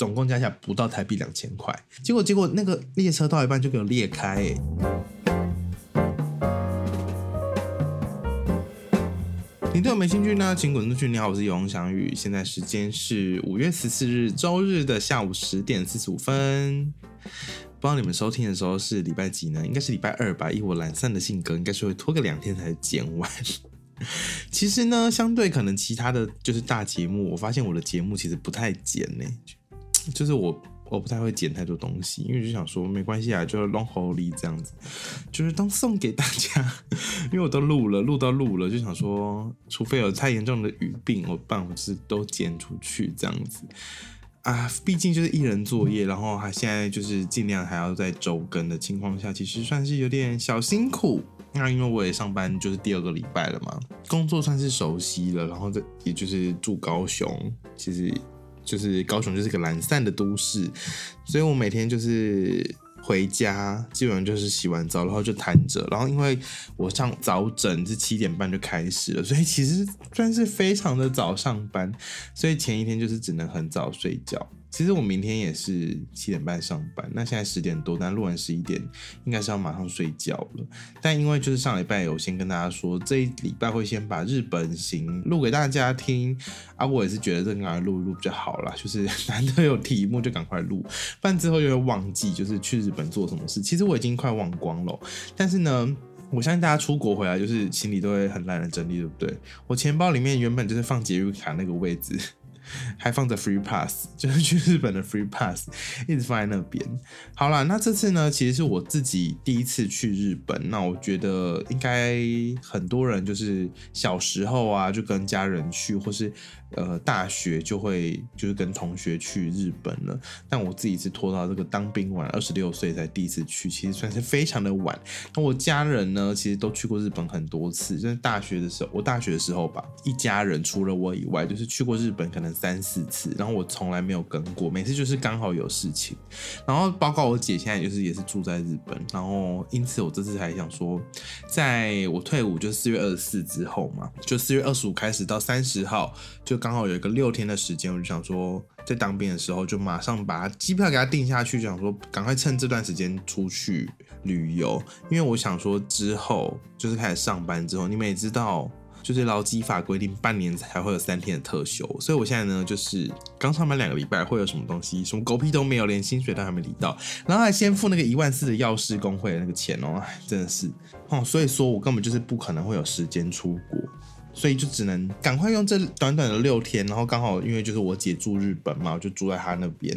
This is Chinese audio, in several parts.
总共加起来不到台币两千块。结果结果那个列车到一半就给我裂开、欸，你对我没兴趣呢，请滚出去！你好，我是永祥宇，现在时间是五月十四日周日的下午十点四十五分。不知道你们收听的时候是礼拜几呢？应该是礼拜二吧。以我懒散的性格，应该是会拖个两天才剪完。其实呢，相对可能其他的就是大节目，我发现我的节目其实不太剪呢，就是我我不太会剪太多东西，因为就想说没关系啊，就 long holy 这样子，就是当送给大家，因为我都录了，录到录了，就想说，除非有太严重的语病，我办法是都剪出去这样子。啊，毕竟就是一人作业，然后还现在就是尽量还要在周更的情况下，其实算是有点小辛苦。那因为我也上班就是第二个礼拜了嘛，工作算是熟悉了，然后这也就是住高雄，其实就是高雄就是个懒散的都市，所以我每天就是。回家基本上就是洗完澡，然后就瘫着，然后因为我上早诊是七点半就开始了，所以其实算是非常的早上班，所以前一天就是只能很早睡觉。其实我明天也是七点半上班，那现在十点多，但录完十一点应该是要马上睡觉了。但因为就是上礼拜有先跟大家说，这一礼拜会先把日本行录给大家听啊，我也是觉得这个赶快录录比较好啦，就是难得有题目就赶快录，不然之后又会忘记就是去本做什么事。其实我已经快忘光了，但是呢，我相信大家出国回来就是行李都会很懒得整理，对不对？我钱包里面原本就是放捷运卡那个位置。还放着 free pass，就是去日本的 free pass，一直放在那边。好了，那这次呢，其实是我自己第一次去日本。那我觉得应该很多人就是小时候啊，就跟家人去，或是呃大学就会就是跟同学去日本了。但我自己是拖到这个当兵完，二十六岁才第一次去，其实算是非常的晚。那我家人呢，其实都去过日本很多次，就是大学的时候，我大学的时候吧，一家人除了我以外，就是去过日本可能。三四次，然后我从来没有跟过，每次就是刚好有事情，然后包括我姐现在就是也是住在日本，然后因此我这次还想说，在我退伍就四月二十四之后嘛，就四月二十五开始到三十号，就刚好有一个六天的时间，我就想说在当兵的时候就马上把机票给他定下去，就想说赶快趁这段时间出去旅游，因为我想说之后就是开始上班之后，你们也知道。就是劳基法规定半年才会有三天的特休，所以我现在呢，就是刚上班两个礼拜，会有什么东西，什么狗屁都没有，连薪水都还没领到，然后还先付那个一万四的药师工会的那个钱哦，真的是哦，所以说我根本就是不可能会有时间出国。所以就只能赶快用这短短的六天，然后刚好因为就是我姐住日本嘛，我就住在她那边，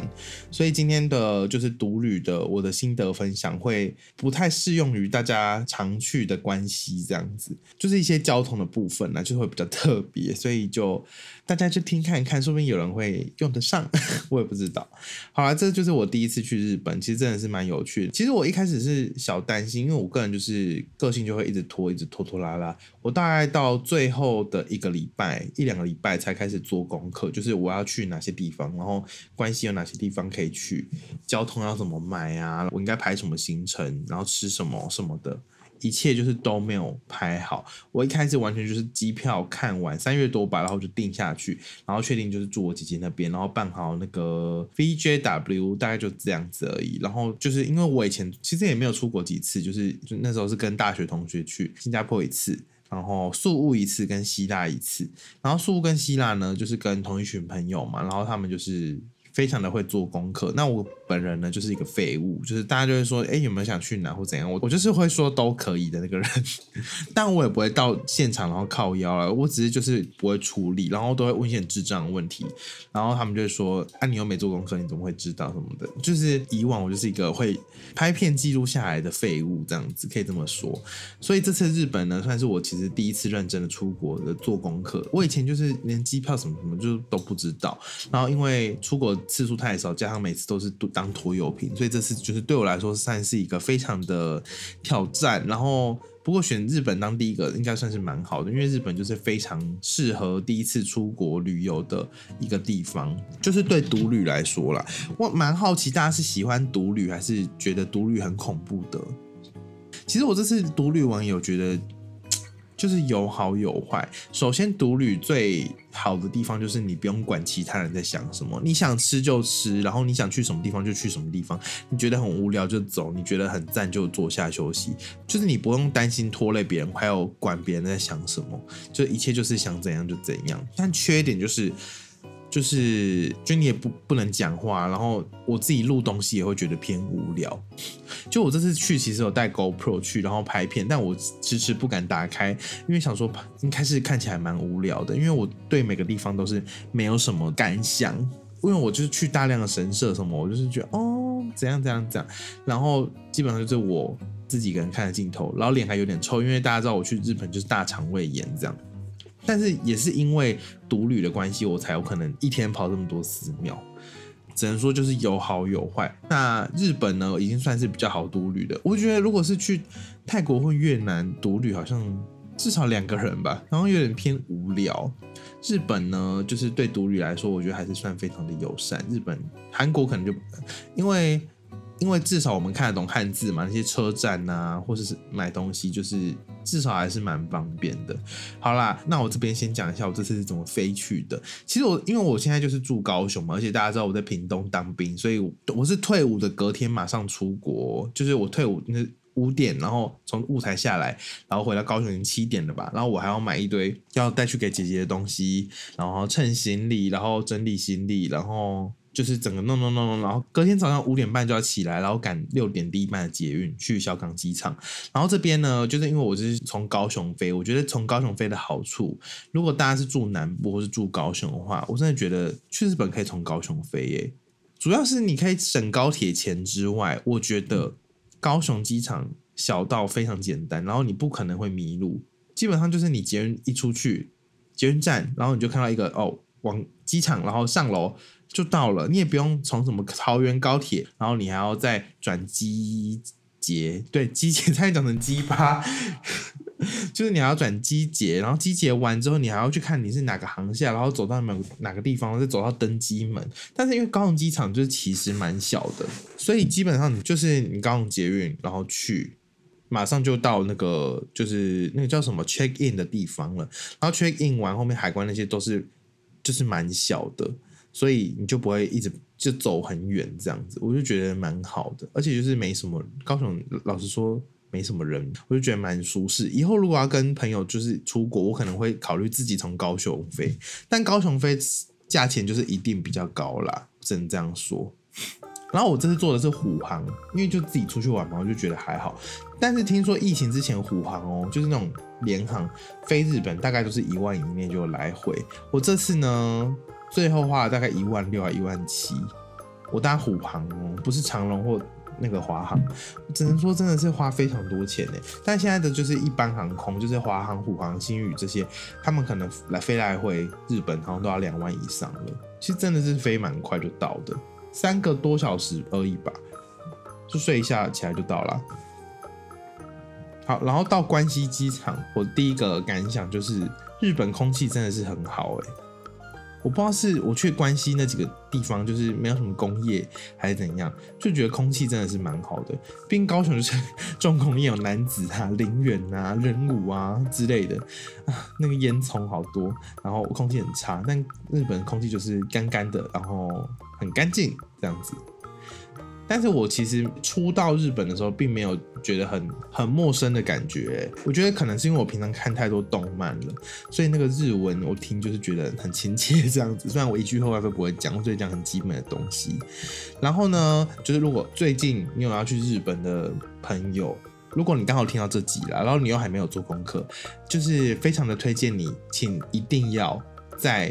所以今天的就是独旅的我的心得分享会不太适用于大家常去的关系这样子，就是一些交通的部分呢就会比较特别，所以就。大家去听看看，说不定有人会用得上，我也不知道。好了，这就是我第一次去日本，其实真的是蛮有趣的。其实我一开始是小担心，因为我个人就是个性就会一直拖，一直拖拖拉拉。我大概到最后的一个礼拜、一两个礼拜才开始做功课，就是我要去哪些地方，然后关系有哪些地方可以去，交通要怎么买啊，我应该排什么行程，然后吃什么什么的。一切就是都没有拍好，我一开始完全就是机票看完三月多吧，然后就定下去，然后确定就是住我姐姐那边，然后办好那个 VJW，大概就这样子而已。然后就是因为我以前其实也没有出国几次，就是就那时候是跟大学同学去新加坡一次，然后宿务一次，跟希腊一次。然后宿务跟希腊呢，就是跟同一群朋友嘛，然后他们就是非常的会做功课。那我。本人呢就是一个废物，就是大家就会说，哎，有没有想去哪或怎样？我我就是会说都可以的那个人，但我也不会到现场然后靠腰了，我只是就是不会处理，然后都会问一些智障的问题，然后他们就会说，啊，你又没做功课，你怎么会知道什么的？就是以往我就是一个会拍片记录下来的废物，这样子可以这么说。所以这次日本呢，算是我其实第一次认真的出国的做功课。我以前就是连机票什么什么就都不知道，然后因为出国次数太少，加上每次都是当拖油瓶，所以这次就是对我来说算是一个非常的挑战。然后，不过选日本当第一个应该算是蛮好的，因为日本就是非常适合第一次出国旅游的一个地方。就是对独旅来说啦，我蛮好奇大家是喜欢独旅还是觉得独旅很恐怖的。其实我这次独旅网友觉得。就是有好有坏。首先，独旅最好的地方就是你不用管其他人在想什么，你想吃就吃，然后你想去什么地方就去什么地方，你觉得很无聊就走，你觉得很赞就坐下休息，就是你不用担心拖累别人，还有管别人在想什么，就一切就是想怎样就怎样。但缺点就是。就是就你也不不能讲话，然后我自己录东西也会觉得偏无聊。就我这次去其实有带 GoPro 去，然后拍片，但我迟迟不敢打开，因为想说应该是看起来蛮无聊的，因为我对每个地方都是没有什么感想，因为我就是去大量的神社什么，我就是觉得哦怎样怎样怎样，然后基本上就是我自己一个人看的镜头，然后脸还有点臭，因为大家知道我去日本就是大肠胃炎这样。但是也是因为独旅的关系，我才有可能一天跑这么多寺庙。只能说就是有好有坏。那日本呢，已经算是比较好独旅的。我觉得如果是去泰国或越南独旅，好像至少两个人吧，然后有点偏无聊。日本呢，就是对独旅来说，我觉得还是算非常的友善。日本、韩国可能就因为。因为至少我们看得懂汉字嘛，那些车站呐，或者是买东西，就是至少还是蛮方便的。好啦，那我这边先讲一下我这次是怎么飞去的。其实我因为我现在就是住高雄嘛，而且大家知道我在屏东当兵，所以我是退伍的隔天马上出国，就是我退伍那五点，然后从雾台下来，然后回到高雄已经七点了吧，然后我还要买一堆要带去给姐姐的东西，然后称行李，然后整理行李，然后。就是整个弄弄弄弄，然后隔天早上五点半就要起来，然后赶六点第一班的捷运去小港机场。然后这边呢，就是因为我是从高雄飞，我觉得从高雄飞的好处，如果大家是住南部或是住高雄的话，我真的觉得去日本可以从高雄飞耶。主要是你可以省高铁钱之外，我觉得高雄机场小到非常简单，然后你不可能会迷路，基本上就是你捷运一出去，捷运站，然后你就看到一个哦，往机场，然后上楼。就到了，你也不用从什么桃园高铁，然后你还要再转机捷，对，机捷再讲成机巴，就是你还要转机捷，然后机捷完之后，你还要去看你是哪个航线，然后走到哪哪个地方，再走到登机门。但是因为高雄机场就是其实蛮小的，所以基本上你就是你高雄捷运，然后去，马上就到那个就是那个叫什么 check in 的地方了。然后 check in 完后面海关那些都是就是蛮小的。所以你就不会一直就走很远这样子，我就觉得蛮好的，而且就是没什么高雄，老实说没什么人，我就觉得蛮舒适。以后如果要跟朋友就是出国，我可能会考虑自己从高雄飞，但高雄飞价钱就是一定比较高啦，只能这样说。然后我这次坐的是虎航，因为就自己出去玩嘛，我就觉得还好。但是听说疫情之前虎航哦，就是那种联航飞日本，大概都是一万以内就来回。我这次呢？最后花了大概一万六啊一万七，我搭虎航哦，不是长龙或那个华航，只能说真的是花非常多钱呢。但现在的就是一般航空，就是华航、虎航、新宇这些，他们可能来飞来回日本好像都要两万以上了。其实真的是飞蛮快就到的，三个多小时而已吧，就睡一下起来就到了。好，然后到关西机场，我第一个感想就是日本空气真的是很好哎。我不知道是我去关西那几个地方，就是没有什么工业还是怎样，就觉得空气真的是蛮好的。毕竟高雄就是重工业，有男子啊、林园啊、人武啊之类的啊，那个烟囱好多，然后空气很差。但日本空气就是干干的，然后很干净这样子。但是我其实初到日本的时候，并没有觉得很很陌生的感觉。我觉得可能是因为我平常看太多动漫了，所以那个日文我听就是觉得很亲切这样子。虽然我一句话都不会讲，我只会讲很基本的东西。然后呢，就是如果最近你有要去日本的朋友，如果你刚好听到这集了，然后你又还没有做功课，就是非常的推荐你，请一定要在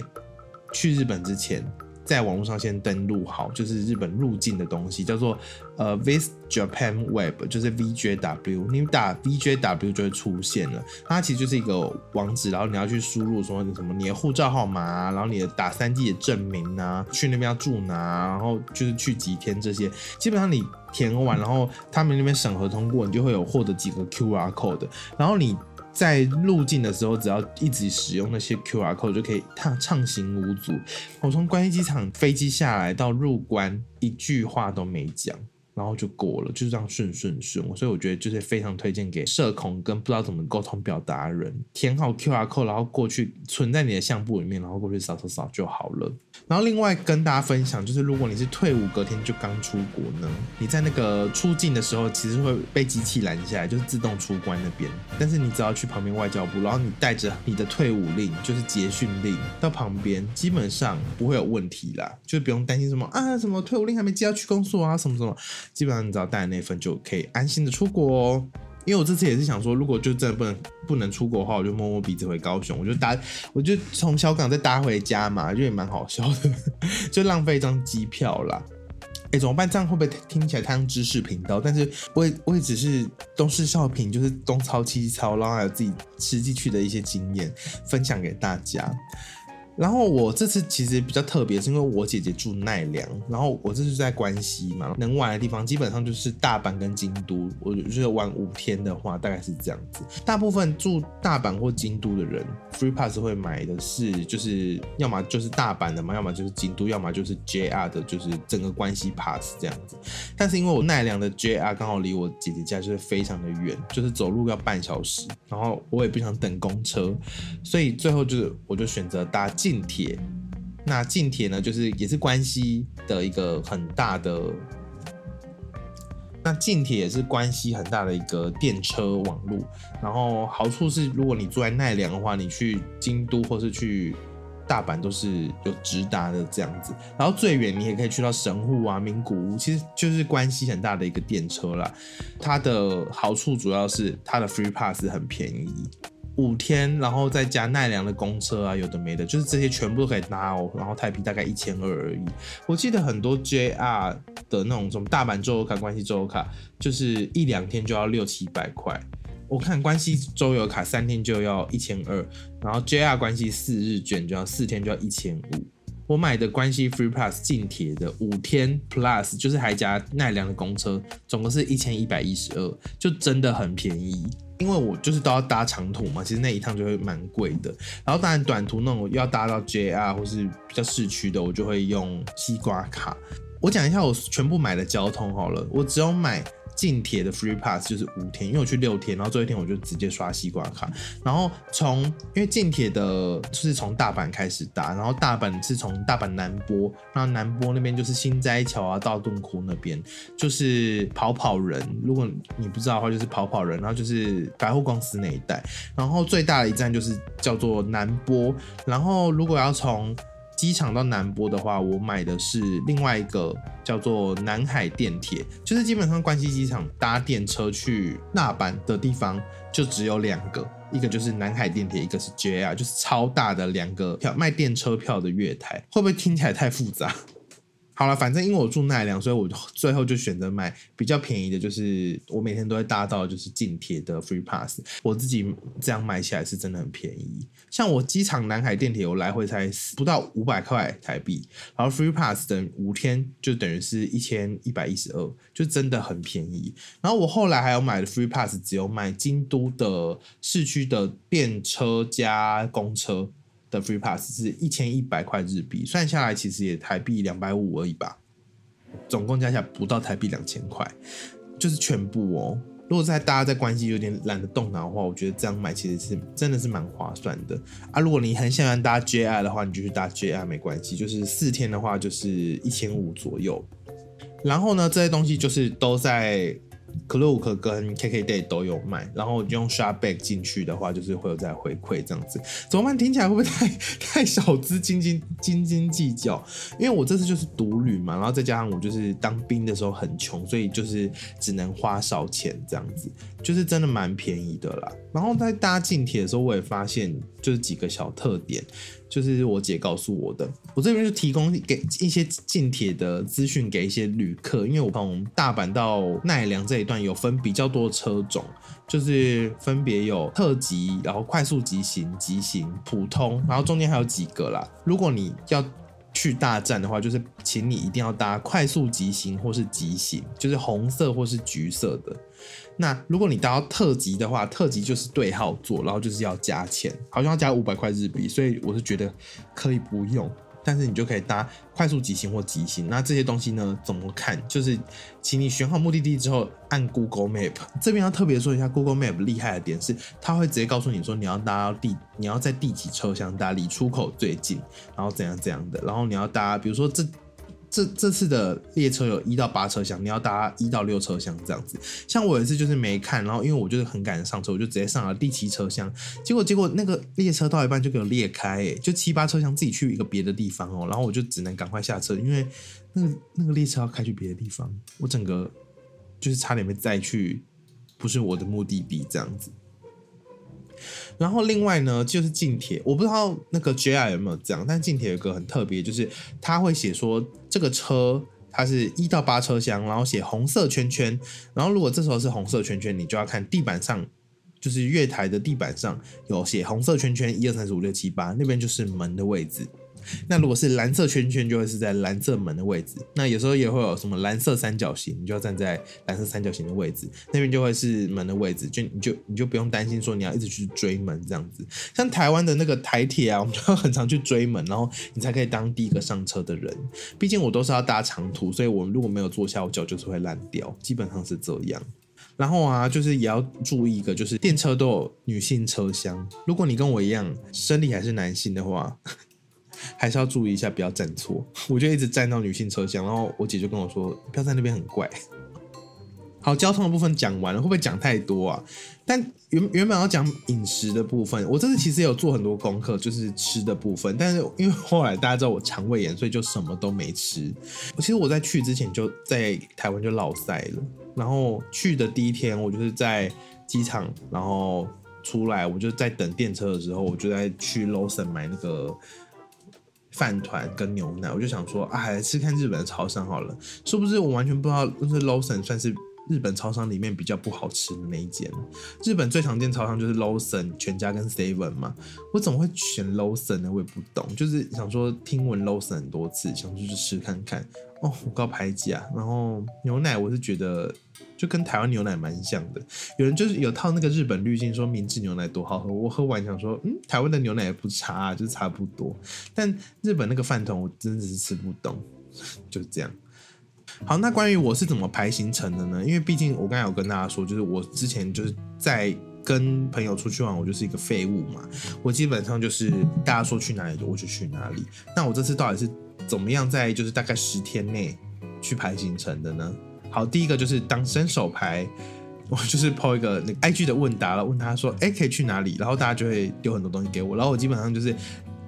去日本之前。在网络上先登录好，就是日本入境的东西，叫做呃 Visit Japan Web，就是 VJW，你打 VJW 就会出现了。它其实就是一个网址，然后你要去输入说什么你的护照号码，然后你的打三 D 的证明啊，去那边要住哪，然后就是去几天这些，基本上你填完，然后他们那边审核通过，你就会有获得几个 QR code，然后你。在入境的时候，只要一直使用那些 QR code 就可以畅畅行无阻。我从关西机场飞机下来到入关，一句话都没讲，然后就过了，就这样顺顺顺。所以我觉得就是非常推荐给社恐跟不知道怎么沟通表达人，填好 Q R code，然后过去存在你的相簿里面，然后过去扫扫扫就好了。然后另外跟大家分享，就是如果你是退伍隔天就刚出国呢，你在那个出境的时候，其实会被机器拦下来，就是自动出关那边。但是你只要去旁边外交部，然后你带着你的退伍令，就是结训令到旁边，基本上不会有问题啦，就不用担心什么啊什么退伍令还没寄要去公所啊什么什么，基本上你只要带那份就可以安心的出国哦。因为我这次也是想说，如果就真的不能不能出国的话，我就摸摸鼻子回高雄，我就搭，我就从小港再搭回家嘛，就也蛮好笑的，就浪费一张机票啦。哎，怎么办？这样会不会听起来太像知识频道？但是我也我也只是东施效颦，就是东抄西抄，然后还有自己实际去的一些经验分享给大家。然后我这次其实比较特别，是因为我姐姐住奈良，然后我这是在关西嘛，能玩的地方基本上就是大阪跟京都。我就是玩五天的话，大概是这样子。大部分住大阪或京都的人，Free Pass 会买的是，就是要么就是大阪的嘛，要么就是京都，要么就是 JR 的，就是整个关西 Pass 这样子。但是因为我奈良的 JR 刚好离我姐姐家就是非常的远，就是走路要半小时，然后我也不想等公车，所以最后就是我就选择搭。近铁，那近铁呢，就是也是关西的一个很大的，那近铁也是关西很大的一个电车网络。然后好处是，如果你住在奈良的话，你去京都或是去大阪都是有直达的这样子。然后最远你也可以去到神户啊、名古屋，其实就是关西很大的一个电车啦。它的好处主要是它的 free pass 很便宜。五天，然后再加奈良的公车啊，有的没的，就是这些全部都可以搭哦。然后台币大概一千二而已。我记得很多 JR 的那种什么大阪周游卡、关西周游卡，就是一两天就要六七百块。我看关西周游卡三天就要一千二，然后 JR 关西四日卷就要四天就要一千五。我买的关西 Free Plus 近铁的五天 Plus，就是还加奈良的公车，总共是一千一百一十二，就真的很便宜。因为我就是都要搭长途嘛，其实那一趟就会蛮贵的。然后当然短途那种要搭到 JR 或是比较市区的，我就会用西瓜卡。我讲一下我全部买的交通好了，我只有买。近铁的 Free Pass 就是五天，因为我去六天，然后最后一天我就直接刷西瓜卡。然后从因为近铁的就是从大阪开始搭，然后大阪是从大阪南波，那南波那边就是新斋桥啊、道顿窟那边，就是跑跑人。如果你不知道的话，就是跑跑人，然后就是百货公司那一带。然后最大的一站就是叫做南波。然后如果要从机场到南波的话，我买的是另外一个叫做南海电铁，就是基本上关西机场搭电车去大阪的地方就只有两个，一个就是南海电铁，一个是 JR，就是超大的两个票卖电车票的月台，会不会听起来太复杂？好了，反正因为我住奈良，所以我最后就选择买比较便宜的，就是我每天都会搭到就是近铁的 Free Pass。我自己这样买起来是真的很便宜。像我机场南海电铁，我来回才不到五百块台币，然后 Free Pass 等五天就等于是一千一百一十二，就真的很便宜。然后我后来还有买的 Free Pass，只有买京都的市区的电车加公车。的 Free Pass 是一千一百块日币，算下来其实也台币两百五而已吧，总共加起来不到台币两千块，就是全部哦。如果在大家在关系有点懒得动脑的话，我觉得这样买其实是真的是蛮划算的啊。如果你很喜欢搭 JR 的话，你就去搭 JR 没关系，就是四天的话就是一千五左右。然后呢，这些东西就是都在。Cloak 跟 KKday 都有卖，然后用 Shopback 进去的话，就是会有在回馈这样子。怎么办？听起来会不会太太小资、斤斤斤斤计较？因为我这次就是独旅嘛，然后再加上我就是当兵的时候很穷，所以就是只能花少钱这样子，就是真的蛮便宜的啦。然后在搭近铁的时候，我也发现就是几个小特点。就是我姐告诉我的，我这边就提供给一些近铁的资讯给一些旅客，因为我从大阪到奈良这一段有分比较多车种，就是分别有特急，然后快速急行、急行、普通，然后中间还有几个啦。如果你要去大站的话，就是请你一定要搭快速急行或是急行，就是红色或是橘色的。那如果你搭到特级的话，特级就是对号座，然后就是要加钱，好像要加五百块日币，所以我是觉得可以不用。但是你就可以搭快速急行或急行。那这些东西呢，怎么看？就是请你选好目的地之后，按 Google Map。这边要特别说一下，Google Map 厉害的点是，它会直接告诉你说你要搭到第，你要在第几车厢搭，离出口最近，然后怎样怎样的，然后你要搭，比如说这。这这次的列车有一到八车厢，你要搭一到六车厢这样子。像我有一次就是没看，然后因为我就是很赶着上车，我就直接上了第七车厢。结果结果那个列车到一半就给我裂开，哎，就七八车厢自己去一个别的地方哦。然后我就只能赶快下车，因为那个那个列车要开去别的地方，我整个就是差点被载去不是我的目的地这样子。然后另外呢，就是近铁，我不知道那个 JR 有没有这样，但近铁有个很特别，就是他会写说这个车它是一到八车厢，然后写红色圈圈，然后如果这时候是红色圈圈，你就要看地板上，就是月台的地板上有写红色圈圈，一二三四五六七八，那边就是门的位置。那如果是蓝色圈圈，就会是在蓝色门的位置。那有时候也会有什么蓝色三角形，你就要站在蓝色三角形的位置，那边就会是门的位置。就你就你就不用担心说你要一直去追门这样子。像台湾的那个台铁啊，我们就很常去追门，然后你才可以当第一个上车的人。毕竟我都是要搭长途，所以我如果没有坐下，我脚就是会烂掉，基本上是这样。然后啊，就是也要注意一个，就是电车都有女性车厢。如果你跟我一样生理还是男性的话。还是要注意一下，不要站错。我就一直站到女性车厢，然后我姐就跟我说：“不要在那边，很怪。”好，交通的部分讲完了，会不会讲太多啊？但原原本要讲饮食的部分，我这次其实有做很多功课，就是吃的部分。但是因为后来大家知道我肠胃炎，所以就什么都没吃。其实我在去之前就在台湾就落塞了，然后去的第一天，我就是在机场，然后出来，我就在等电车的时候，我就在去 l o s o n 买那个。饭团跟牛奶，我就想说啊，还是看日本的超商好了。是不是我完全不知道，就是 Lawson 算是日本超商里面比较不好吃的那一间。日本最常见超商就是 Lawson、全家跟 Seven 嘛。我怎么会选 Lawson 呢？我也不懂。就是想说听闻 Lawson 很多次，想出去吃看看。哦，我告排挤啊。然后牛奶，我是觉得。就跟台湾牛奶蛮像的，有人就是有套那个日本滤镜，说明治牛奶多好喝。我喝完想说，嗯，台湾的牛奶也不差，就是差不多。但日本那个饭团，我真的是吃不懂，就是这样。好，那关于我是怎么排行程的呢？因为毕竟我刚才有跟大家说，就是我之前就是在跟朋友出去玩，我就是一个废物嘛。我基本上就是大家说去哪里我就去哪里。那我这次到底是怎么样在就是大概十天内去排行程的呢？好，第一个就是当伸手牌，我就是抛一个那个 IG 的问答了，问他说，哎，可以去哪里？然后大家就会丢很多东西给我，然后我基本上就是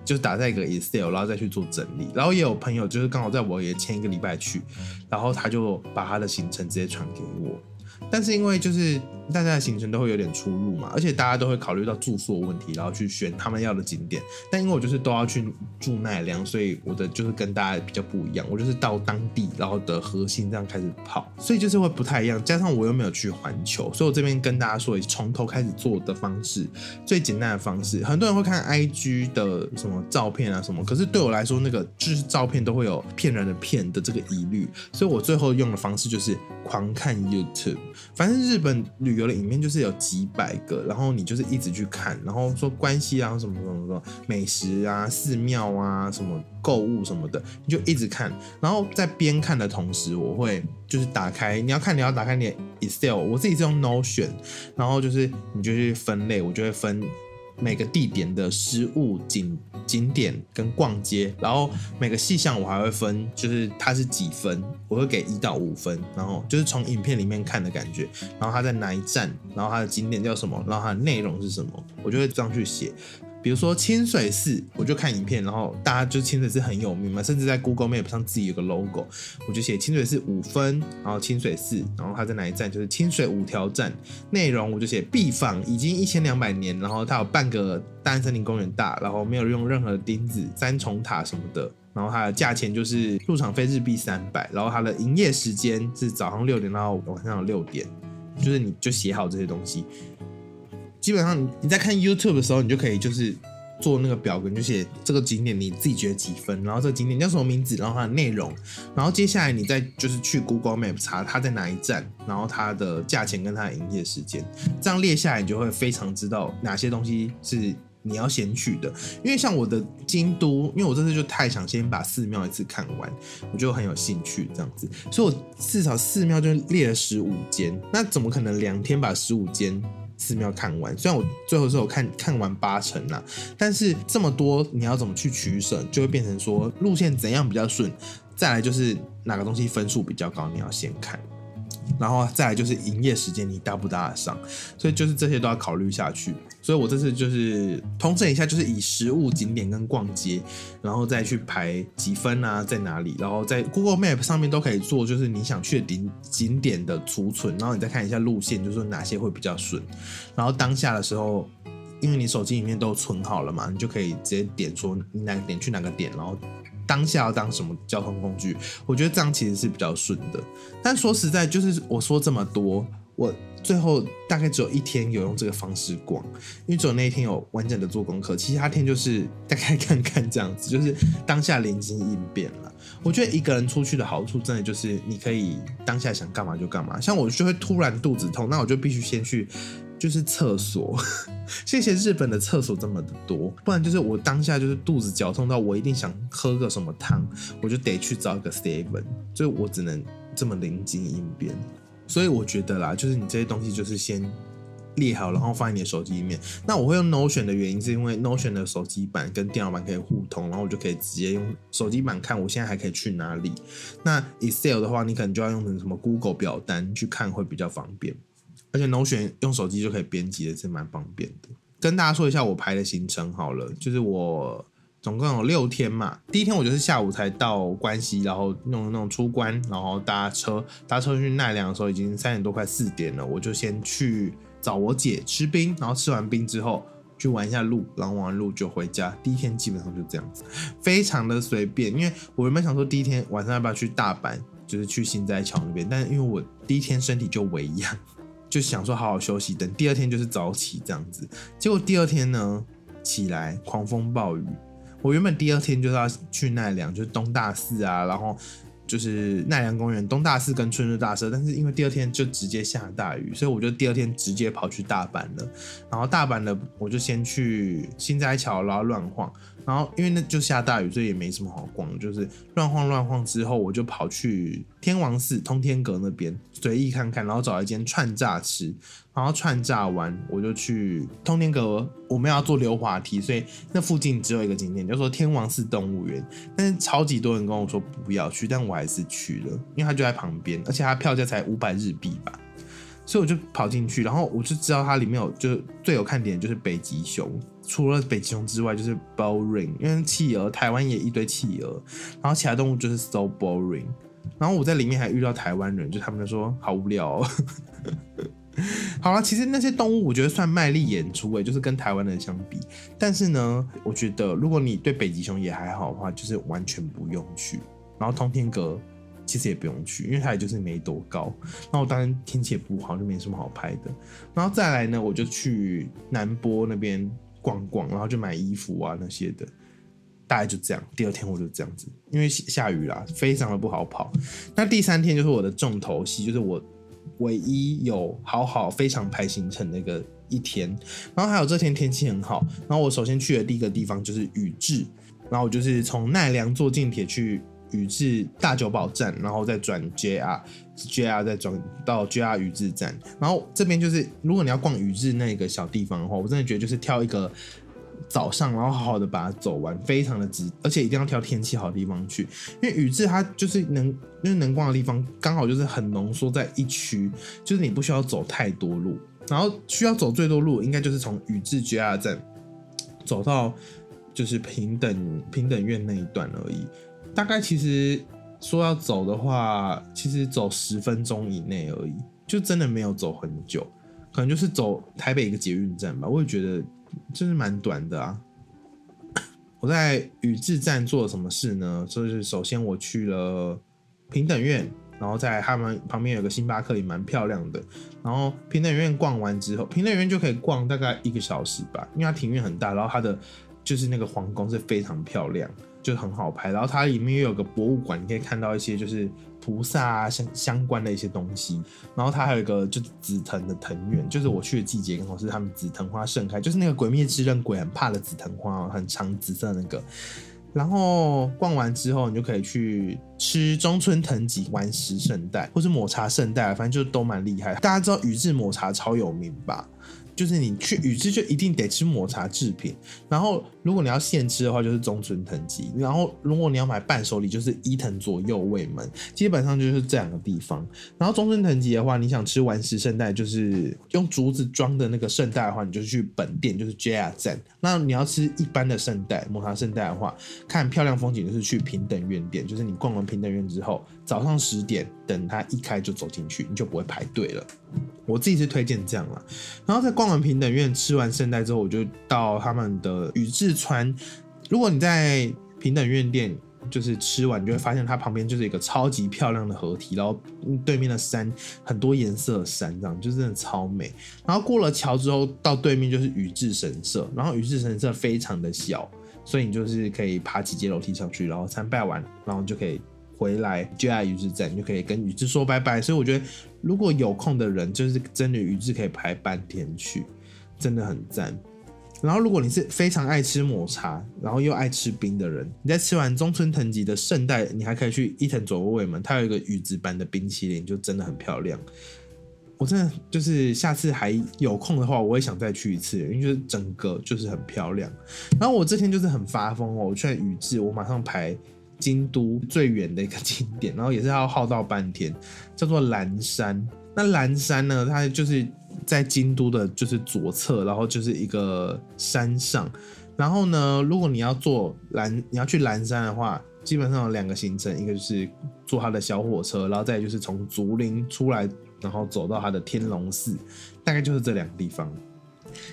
就打在一个 Excel，然后再去做整理。然后也有朋友就是刚好在我也签一个礼拜去，然后他就把他的行程直接传给我。但是因为就是大家的行程都会有点出入嘛，而且大家都会考虑到住宿问题，然后去选他们要的景点。但因为我就是都要去住奈良，所以我的就是跟大家比较不一样。我就是到当地，然后的核心这样开始跑，所以就是会不太一样。加上我又没有去环球，所以我这边跟大家说，从头开始做的方式，最简单的方式。很多人会看 IG 的什么照片啊什么，可是对我来说，那个就是照片都会有骗人的骗的这个疑虑，所以我最后用的方式就是狂看 YouTube。反正日本旅有的影片就是有几百个，然后你就是一直去看，然后说关系啊什么什么什么美食啊、寺庙啊、什么购物什么的，你就一直看。然后在边看的同时，我会就是打开你要看你要打开你的 Excel，我自己是用 Notion，然后就是你就去分类，我就会分。每个地点的失物景景点跟逛街，然后每个细项我还会分，就是它是几分，我会给一到五分，然后就是从影片里面看的感觉，然后它在哪一站，然后它的景点叫什么，然后它的内容是什么，我就会这样去写。比如说清水寺，我就看影片，然后大家就清水寺很有名嘛，甚至在 Google Map 上自己有个 logo，我就写清水寺五分，然后清水寺，然后它在哪一站，就是清水五条站。内容我就写必访，已经一千两百年，然后它有半个大安森林公园大，然后没有用任何钉子，三重塔什么的，然后它的价钱就是入场费日币三百，然后它的营业时间是早上六点到晚上六点，就是你就写好这些东西。基本上你在看 YouTube 的时候，你就可以就是做那个表格，就写这个景点你自己觉得几分，然后这个景点叫什么名字，然后它的内容，然后接下来你再就是去 Google Map 查它在哪一站，然后它的价钱跟它的营业时间，这样列下来你就会非常知道哪些东西是你要先去的。因为像我的京都，因为我这次就太想先把寺庙一次看完，我就很有兴趣这样子，所以我至少寺庙就列了十五间，那怎么可能两天把十五间？寺庙看完，虽然我最后是有看看完八成啦，但是这么多你要怎么去取舍，就会变成说路线怎样比较顺，再来就是哪个东西分数比较高，你要先看。然后再来就是营业时间你搭不搭得上，所以就是这些都要考虑下去。所以我这次就是通证一下，就是以实物景点跟逛街，然后再去排几分啊，在哪里，然后在 Google Map 上面都可以做，就是你想去的景景点的储存，然后你再看一下路线，就是哪些会比较顺。然后当下的时候，因为你手机里面都存好了嘛，你就可以直接点说你哪个点去哪个点，然后。当下要当什么交通工具？我觉得这样其实是比较顺的。但说实在，就是我说这么多，我最后大概只有一天有用这个方式逛，因为只有那一天有完整的做功课，其他天就是大概看看这样子，就是当下临机应变了。我觉得一个人出去的好处，真的就是你可以当下想干嘛就干嘛。像我就会突然肚子痛，那我就必须先去。就是厕所，谢谢日本的厕所这么的多，不然就是我当下就是肚子绞痛到我一定想喝个什么汤，我就得去找一个 seven，就我只能这么灵机应变。所以我觉得啦，就是你这些东西就是先列好，然后放在你的手机里面。那我会用 Notion 的原因是因为 Notion 的手机版跟电脑版可以互通，然后我就可以直接用手机版看我现在还可以去哪里。那 Excel 的话，你可能就要用成什么 Google 表单去看会比较方便。而且，NOC 用手机就可以编辑的是蛮方便的。跟大家说一下我排的行程好了，就是我总共有六天嘛。第一天我就是下午才到关西，然后弄那种出关，然后搭车搭车去奈良的时候已经三点多快四点了，我就先去找我姐吃冰，然后吃完冰之后去玩一下路，然后玩完路就回家。第一天基本上就这样子，非常的随便。因为我原本想说第一天晚上要不要去大阪，就是去新斋桥那边，但是因为我第一天身体就一样。就想说好好休息，等第二天就是早起这样子。结果第二天呢，起来狂风暴雨。我原本第二天就是要去奈良，就是东大寺啊，然后就是奈良公园、东大寺跟春日大社。但是因为第二天就直接下大雨，所以我就第二天直接跑去大阪了。然后大阪的我就先去新斋桥，然后乱晃。然后因为那就下大雨，所以也没什么好逛，就是乱晃乱晃之后，我就跑去天王寺通天阁那边随意看看，然后找一间串炸吃，然后串炸完我就去通天阁，我们要坐溜滑梯，所以那附近只有一个景点，叫做天王寺动物园，但是超级多人跟我说不要去，但我还是去了，因为它就在旁边，而且它票价才五百日币吧。所以我就跑进去，然后我就知道它里面有，就最有看点就是北极熊。除了北极熊之外，就是 boring，因为企鹅，台湾也一堆企鹅，然后其他动物就是 so boring。然后我在里面还遇到台湾人，就他们说好无聊。好了，其实那些动物我觉得算卖力演出诶，就是跟台湾人相比。但是呢，我觉得如果你对北极熊也还好的话，就是完全不用去。然后通天阁。其实也不用去，因为它也就是没多高。那我当然天气也不好，就没什么好拍的。然后再来呢，我就去南波那边逛逛，然后就买衣服啊那些的。大概就这样。第二天我就这样子，因为下雨啦，非常的不好跑。那第三天就是我的重头戏，就是我唯一有好好非常排行程那个一天。然后还有这天天气很好。然后我首先去的第一个地方就是宇治，然后我就是从奈良坐近铁去。宇治大久保站，然后再转 JR，JR 再转到 JR 宇治站，然后这边就是如果你要逛宇治那个小地方的话，我真的觉得就是挑一个早上，然后好好的把它走完，非常的值，而且一定要挑天气好的地方去，因为宇治它就是能，因为能逛的地方刚好就是很浓缩在一区，就是你不需要走太多路，然后需要走最多路应该就是从宇治 JR 站走到就是平等平等院那一段而已。大概其实说要走的话，其实走十分钟以内而已，就真的没有走很久，可能就是走台北一个捷运站吧。我也觉得真是蛮短的啊。我在宇治站做了什么事呢？就是首先我去了平等院，然后在他们旁边有个星巴克，也蛮漂亮的。然后平等院逛完之后，平等院就可以逛大概一个小时吧，因为它庭院很大，然后它的就是那个皇宫是非常漂亮。就很好拍，然后它里面又有个博物馆，你可以看到一些就是菩萨啊相相关的一些东西。然后它还有一个就是紫藤的藤园，就是我去的季节刚好是他们紫藤花盛开，就是那个鬼灭之刃鬼很怕的紫藤花，很长紫色那个。然后逛完之后，你就可以去吃中村藤吉丸石圣代，或是抹茶圣代，反正就都蛮厉害。大家知道宇治抹茶超有名吧？就是你去宇治就一定得吃抹茶制品，然后如果你要现吃的话，就是中村藤吉，然后如果你要买伴手礼，就是伊藤左右卫门，基本上就是这两个地方。然后中村藤吉的话，你想吃丸石圣代，就是用竹子装的那个圣代的话，你就去本店，就是 JR 站。那你要吃一般的圣代抹茶圣代的话，看漂亮风景，就是去平等院店，就是你逛完平等院之后，早上十点等它一开就走进去，你就不会排队了。我自己是推荐这样啦，然后在逛完平等院吃完圣代之后，我就到他们的宇治穿。如果你在平等院店就是吃完，你就会发现它旁边就是一个超级漂亮的河堤，然后对面的山很多颜色的山，这样就真的超美。然后过了桥之后，到对面就是宇治神社，然后宇治神社非常的小，所以你就是可以爬几阶楼梯上去，然后参拜完，然后就可以。回来就在宇治站，你就可以跟宇治说拜拜。所以我觉得，如果有空的人，就是真的宇治可以排半天去，真的很赞。然后，如果你是非常爱吃抹茶，然后又爱吃冰的人，你在吃完中村藤吉的圣代，你还可以去伊藤左卫门，它有一个宇治般的冰淇淋，就真的很漂亮。我真的就是下次还有空的话，我也想再去一次，因为就是整个就是很漂亮。然后我这天就是很发疯哦，我去宇治，我马上排。京都最远的一个景点，然后也是要耗到半天，叫做蓝山。那蓝山呢，它就是在京都的，就是左侧，然后就是一个山上。然后呢，如果你要坐蓝，你要去蓝山的话，基本上有两个行程，一个就是坐他的小火车，然后再就是从竹林出来，然后走到他的天龙寺，大概就是这两个地方。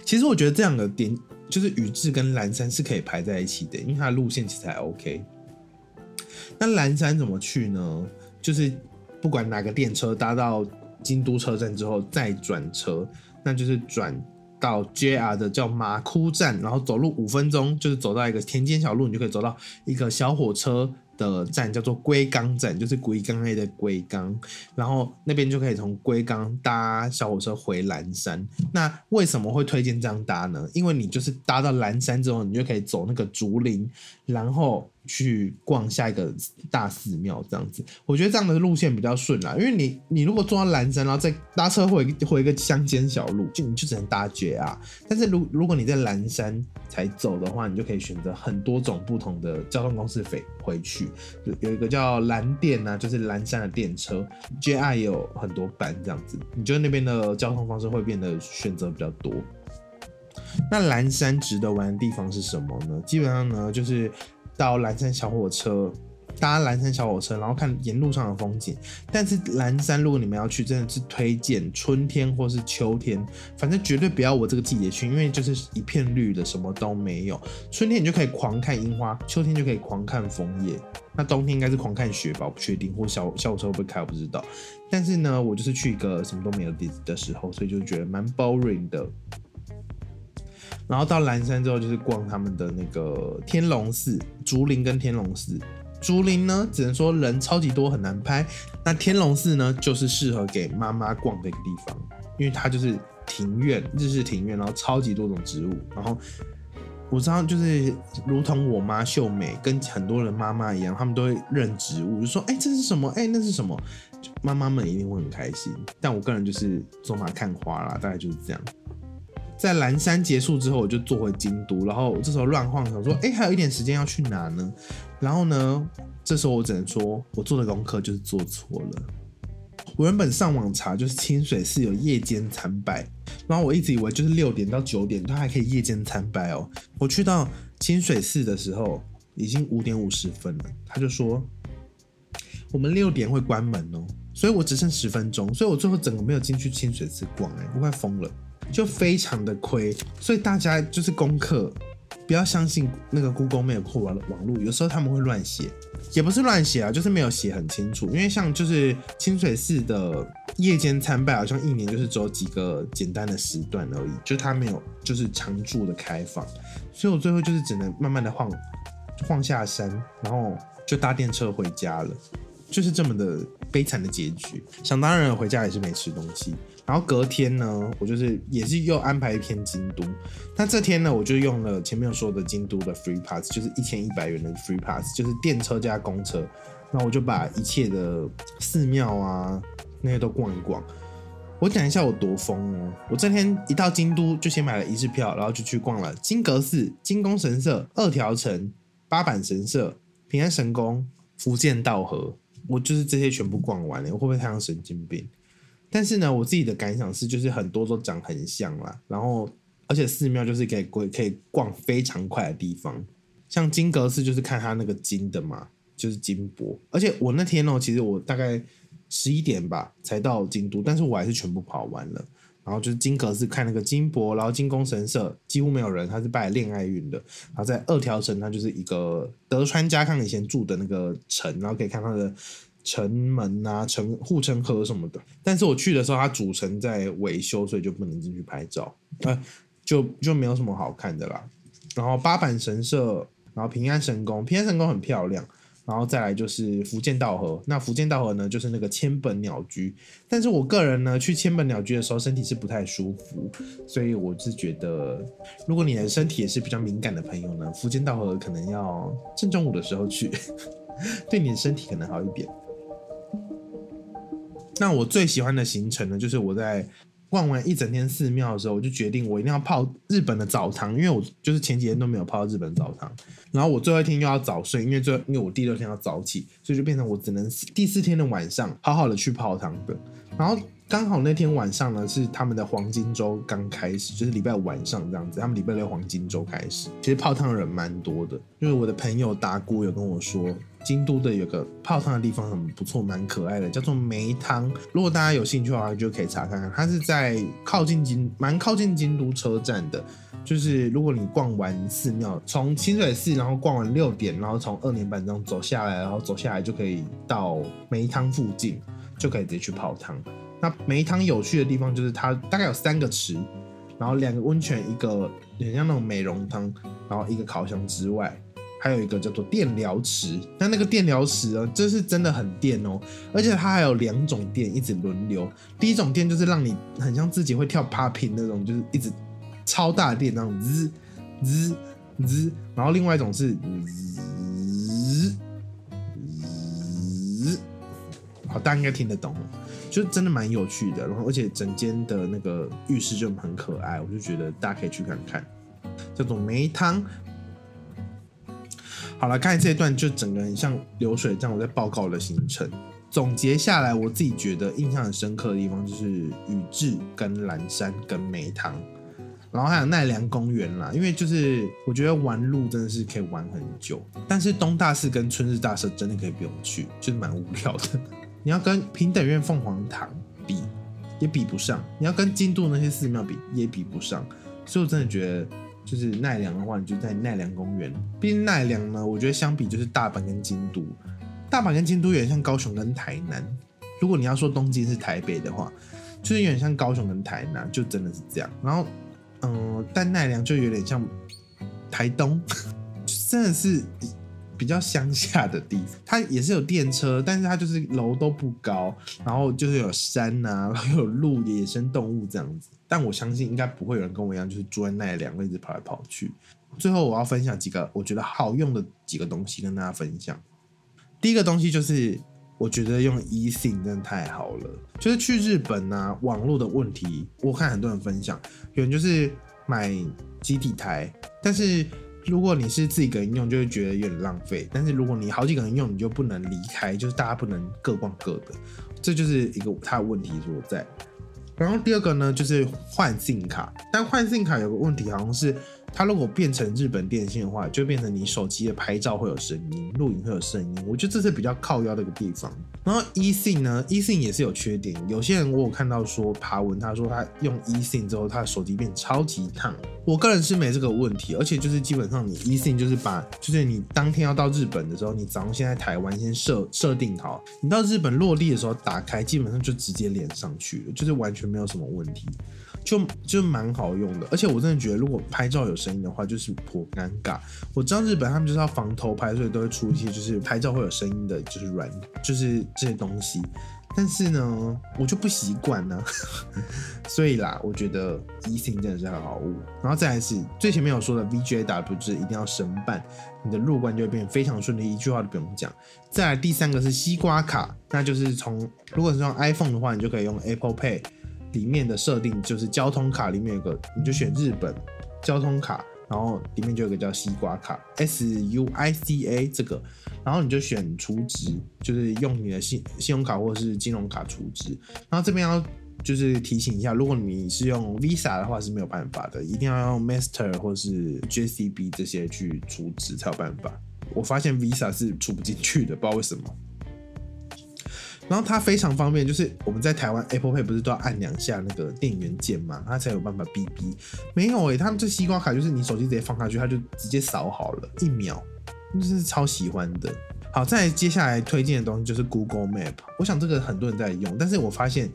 其实我觉得这两个点，就是宇治跟蓝山是可以排在一起的，因为它的路线其实还 OK。那蓝山怎么去呢？就是不管哪个电车搭到京都车站之后再转车，那就是转到 JR 的叫马窟站，然后走路五分钟，就是走到一个田间小路，你就可以走到一个小火车。的站叫做龟冈站，就是龟冈 A 的龟冈，然后那边就可以从龟冈搭小火车回蓝山。那为什么会推荐这样搭呢？因为你就是搭到蓝山之后，你就可以走那个竹林，然后去逛下一个大寺庙，这样子。我觉得这样的路线比较顺啦，因为你你如果坐到蓝山，然后再搭车回回一个乡间小路，就你就只能搭 JR。但是如如果你在蓝山才走的话，你就可以选择很多种不同的交通公司飞回去。有一个叫蓝电啊，就是蓝山的电车，JR 也有很多班这样子，你觉得那边的交通方式会变得选择比较多。那蓝山值得玩的地方是什么呢？基本上呢，就是到蓝山小火车。搭蓝山小火车，然后看沿路上的风景。但是蓝山，如果你们要去，真的是推荐春天或是秋天，反正绝对不要我这个季节去，因为就是一片绿的，什么都没有。春天你就可以狂看樱花，秋天就可以狂看枫叶。那冬天应该是狂看雪吧？我不确定，或小小火车会不会开，我不知道。但是呢，我就是去一个什么都没有的的时候，所以就觉得蛮 boring 的。然后到蓝山之后，就是逛他们的那个天龙寺、竹林跟天龙寺。竹林呢，只能说人超级多，很难拍。那天龙寺呢，就是适合给妈妈逛的一个地方，因为它就是庭院，日式庭院，然后超级多种植物。然后我知道，就是如同我妈秀美跟很多人妈妈一样，他们都会认植物，就说：“哎，这是什么？哎，那是什么？”妈妈们一定会很开心。但我个人就是走马看花啦，大概就是这样。在蓝山结束之后，我就坐回京都，然后这时候乱晃，想说：“哎，还有一点时间要去哪呢？”然后呢，这时候我只能说，我做的功课就是做错了。我原本上网查，就是清水寺有夜间参拜，然后我一直以为就是六点到九点，它还可以夜间参拜哦。我去到清水寺的时候，已经五点五十分了，他就说我们六点会关门哦，所以我只剩十分钟，所以我最后整个没有进去清水寺逛，哎，我快疯了。就非常的亏，所以大家就是功课，不要相信那个 Google Map 或网网络，有时候他们会乱写，也不是乱写啊，就是没有写很清楚。因为像就是清水寺的夜间参拜，好像一年就是只有几个简单的时段而已，就它没有就是常驻的开放，所以我最后就是只能慢慢的晃晃下山，然后就搭电车回家了，就是这么的悲惨的结局。想当然回家也是没吃东西。然后隔天呢，我就是也是又安排一篇京都。那这天呢，我就用了前面说的京都的 free pass，就是一千一百元的 free pass，就是电车加公车。那我就把一切的寺庙啊那些都逛一逛。我讲一下我多疯哦！我这天一到京都就先买了一日票，然后就去逛了金阁寺、金宫神社、二条城、八坂神社、平安神宫、福建道和。我就是这些全部逛完了，我会不会太像神经病？但是呢，我自己的感想是，就是很多都长很像啦。然后，而且寺庙就是可以可以逛非常快的地方，像金阁寺就是看它那个金的嘛，就是金箔。而且我那天哦，其实我大概。十一点吧才到京都，但是我还是全部跑完了。然后就是金阁寺看那个金箔，然后金宫神社几乎没有人，他是拜恋爱运的。然后在二条城，它就是一个德川家康以前住的那个城，然后可以看它的城门啊、城护城河什么的。但是我去的时候，它主城在维修，所以就不能进去拍照，呃，就就没有什么好看的啦。然后八坂神社，然后平安神宫，平安神宫很漂亮。然后再来就是福建道河，那福建道河呢，就是那个千本鸟居。但是我个人呢，去千本鸟居的时候，身体是不太舒服，所以我是觉得，如果你的身体也是比较敏感的朋友呢，福建道河可能要正中午的时候去，对你的身体可能好一点。那我最喜欢的行程呢，就是我在。逛完一整天寺庙的时候，我就决定我一定要泡日本的澡堂，因为我就是前几天都没有泡日本澡堂。然后我最后一天又要早睡，因为最后因为我第六天要早起，所以就变成我只能第四天的晚上好好的去泡汤的。然后刚好那天晚上呢是他们的黄金周刚开始，就是礼拜五晚上这样子，他们礼拜六黄金周开始，其实泡汤的人蛮多的，因为我的朋友达姑有跟我说。京都的有个泡汤的地方很不错，蛮可爱的，叫做梅汤。如果大家有兴趣的话，就可以查看看。它是在靠近京，蛮靠近京都车站的。就是如果你逛完寺庙，从清水寺，然后逛完六点，然后从二年半这样走下来，然后走下来就可以到梅汤附近，就可以直接去泡汤。那梅汤有趣的地方就是它大概有三个池，然后两个温泉，一个很像那种美容汤，然后一个烤箱之外。还有一个叫做电疗池，那那个电疗池啊，这是真的很电哦，而且它还有两种电一直轮流。第一种电就是让你很像自己会跳 popping 那种，就是一直超大电那种滋滋滋，然后另外一种是滋滋，好，大家应该听得懂，就真的蛮有趣的。然后而且整间的那个浴室就很可爱，我就觉得大家可以去看看，叫做梅汤。好了，刚才这一段就整个很像流水账，我在报告的行程。总结下来，我自己觉得印象很深刻的地方就是宇治、跟蓝山、跟梅汤，然后还有奈良公园啦。因为就是我觉得玩路真的是可以玩很久，但是东大寺跟春日大社真的可以不用去，就是蛮无聊的。你要跟平等院凤凰堂比，也比不上；你要跟京都那些寺庙比，也比不上。所以我真的觉得。就是奈良的话，你就在奈良公园。毕竟奈良呢，我觉得相比就是大阪跟京都，大阪跟京都有点像高雄跟台南。如果你要说东京是台北的话，就是有点像高雄跟台南，就真的是这样。然后，嗯，但奈良就有点像台东，真的是比较乡下的地方。它也是有电车，但是它就是楼都不高，然后就是有山呐，然后有鹿、野生动物这样子。但我相信应该不会有人跟我一样，就是住在那两个一直跑来跑去。最后我要分享几个我觉得好用的几个东西跟大家分享。第一个东西就是我觉得用 eSIM 真的太好了，就是去日本啊，网络的问题，我看很多人分享，有人就是买基地台，但是如果你是自己个人用，就会觉得有点浪费。但是如果你好几个人用，你就不能离开，就是大家不能各逛各的，这就是一个它的问题所在。然后第二个呢，就是换信卡，但换信卡有个问题，好像是。它如果变成日本电信的话，就变成你手机的拍照会有声音，录影会有声音。我觉得这是比较靠腰的一个地方。然后 eSIM 呢，eSIM 也是有缺点。有些人我有看到说爬文，他说他用 eSIM 之后，他的手机变超级烫。我个人是没这个问题，而且就是基本上你 eSIM 就是把，就是你当天要到日本的时候，你早上先在台湾先设设定好，你到日本落地的时候打开，基本上就直接连上去了，就是完全没有什么问题。就就蛮好用的。而且我真的觉得，如果拍照有声音的话，就是颇尴尬。我知道日本他们就是要防偷拍，所以都会出一些就是拍照会有声音的，就是软，就是这些东西。但是呢，我就不习惯呢，所以啦，我觉得 e s i n 真的是很好物。然后再来是最前面有说的 VJW，就是一定要申办，你的入关就会变非常顺利，一句话都不用讲。再来第三个是西瓜卡，那就是从如果是用 iPhone 的话，你就可以用 Apple Pay 里面的设定，就是交通卡里面有个，你就选日本交通卡。然后里面就有个叫西瓜卡，S U I C A 这个，然后你就选储值，就是用你的信信用卡或者是金融卡储值。然后这边要就是提醒一下，如果你是用 Visa 的话是没有办法的，一定要用 Master 或是 J C B 这些去储值才有办法。我发现 Visa 是储不进去的，不知道为什么。然后它非常方便，就是我们在台湾 Apple Pay 不是都要按两下那个电源键嘛，它才有办法逼逼。没有诶，他们这西瓜卡就是你手机直接放下去，它就直接扫好了，一秒，就是超喜欢的。好，再接下来推荐的东西就是 Google Map，我想这个很多人在用，但是我发现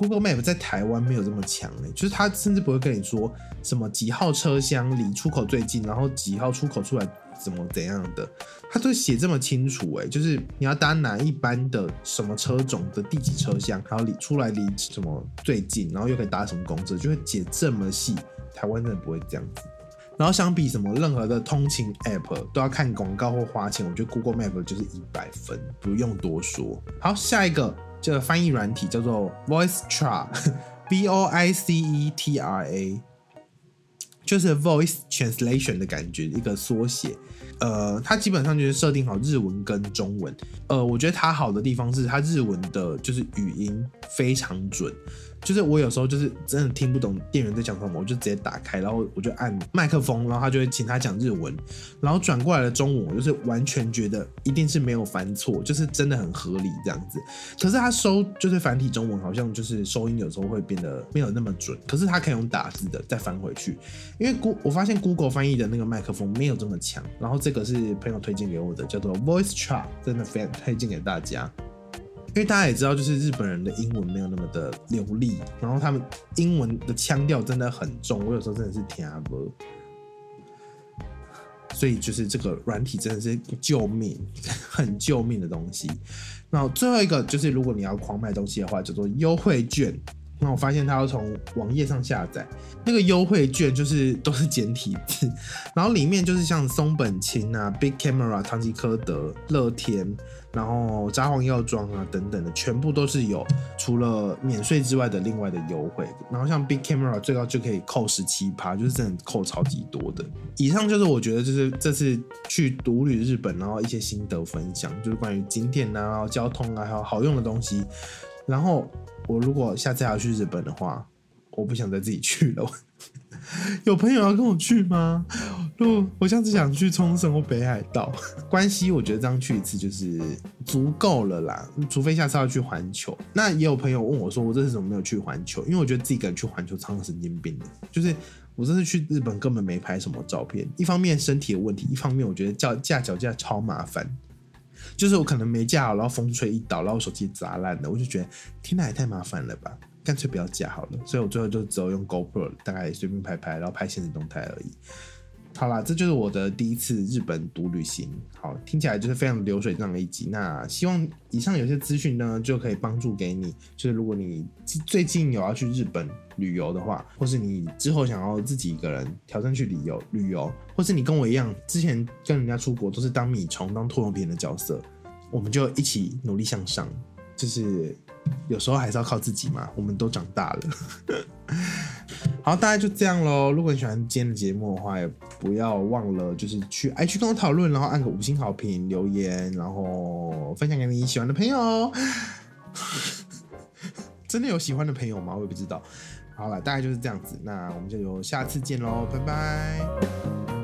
Google Map 在台湾没有这么强诶，就是它甚至不会跟你说什么几号车厢离出口最近，然后几号出口出来。怎么怎样的，他都写这么清楚哎，就是你要搭哪一班的什么车种的第几车厢，然后离出来离什么最近，然后又可以搭什么公车，就会写这么细。台湾真的不会这样子。然后相比什么任何的通勤 app 都要看广告或花钱，我觉得 Google Map 就是一百分，不用多说。好，下一个这个翻译软体叫做 VoiceTra，B O I C E T R A，。就是 voice translation 的感觉，一个缩写。呃，它基本上就是设定好日文跟中文。呃，我觉得它好的地方是它日文的，就是语音非常准。就是我有时候就是真的听不懂店员在讲什么，我就直接打开，然后我就按麦克风，然后他就会请他讲日文，然后转过来的中文，我就是完全觉得一定是没有翻错，就是真的很合理这样子。可是他收就是繁体中文，好像就是收音有时候会变得没有那么准。可是他可以用打字的再翻回去，因为 Go 我发现 Google 翻译的那个麦克风没有这么强。然后这个是朋友推荐给我的，叫做 Voice Trap，真的非常推荐给大家。因为大家也知道，就是日本人的英文没有那么的流利，然后他们英文的腔调真的很重，我有时候真的是听不。所以就是这个软体真的是救命，很救命的东西。然后最后一个就是，如果你要狂买东西的话，叫做优惠券。那我发现它要从网页上下载，那个优惠券就是都是简体字，然后里面就是像松本清啊、Big Camera、唐吉诃德、乐天。然后札幌药妆啊等等的，全部都是有除了免税之外的另外的优惠。然后像 Big Camera 最高就可以扣十七趴，就是真的扣超级多的。以上就是我觉得就是这次去独旅日本，然后一些心得分享，就是关于景点啊、交通啊，还有好用的东西。然后我如果下次要去日本的话，我不想再自己去了。有朋友要跟我去吗？我我下次想去冲绳或北海道，关西我觉得这样去一次就是足够了啦，除非下次要去环球。那也有朋友问我说，我这次怎么没有去环球？因为我觉得自己一个人去环球超神经病的，就是我这次去日本根本没拍什么照片。一方面身体的问题，一方面我觉得架架脚架超麻烦，就是我可能没架好，然后风吹一倒，然后手机砸烂了，我就觉得天哪，也太麻烦了吧。干脆不要加好了，所以我最后就只有用 GoPro，大概随便拍拍，然后拍现实动态而已。好啦，这就是我的第一次日本独旅行。好，听起来就是非常流水账的一集。那希望以上有些资讯呢，就可以帮助给你。就是如果你最近有要去日本旅游的话，或是你之后想要自己一个人挑战去旅游旅游，或是你跟我一样，之前跟人家出国都是当米虫、当拖油瓶的角色，我们就一起努力向上。就是有时候还是要靠自己嘛，我们都长大了。好，大概就这样喽。如果你喜欢今天的节目的话，也不要忘了就是去 i 去跟我讨论，然后按个五星好评留言，然后分享给你喜欢的朋友。真的有喜欢的朋友吗？我也不知道。好了，大概就是这样子。那我们就下次见喽，拜拜。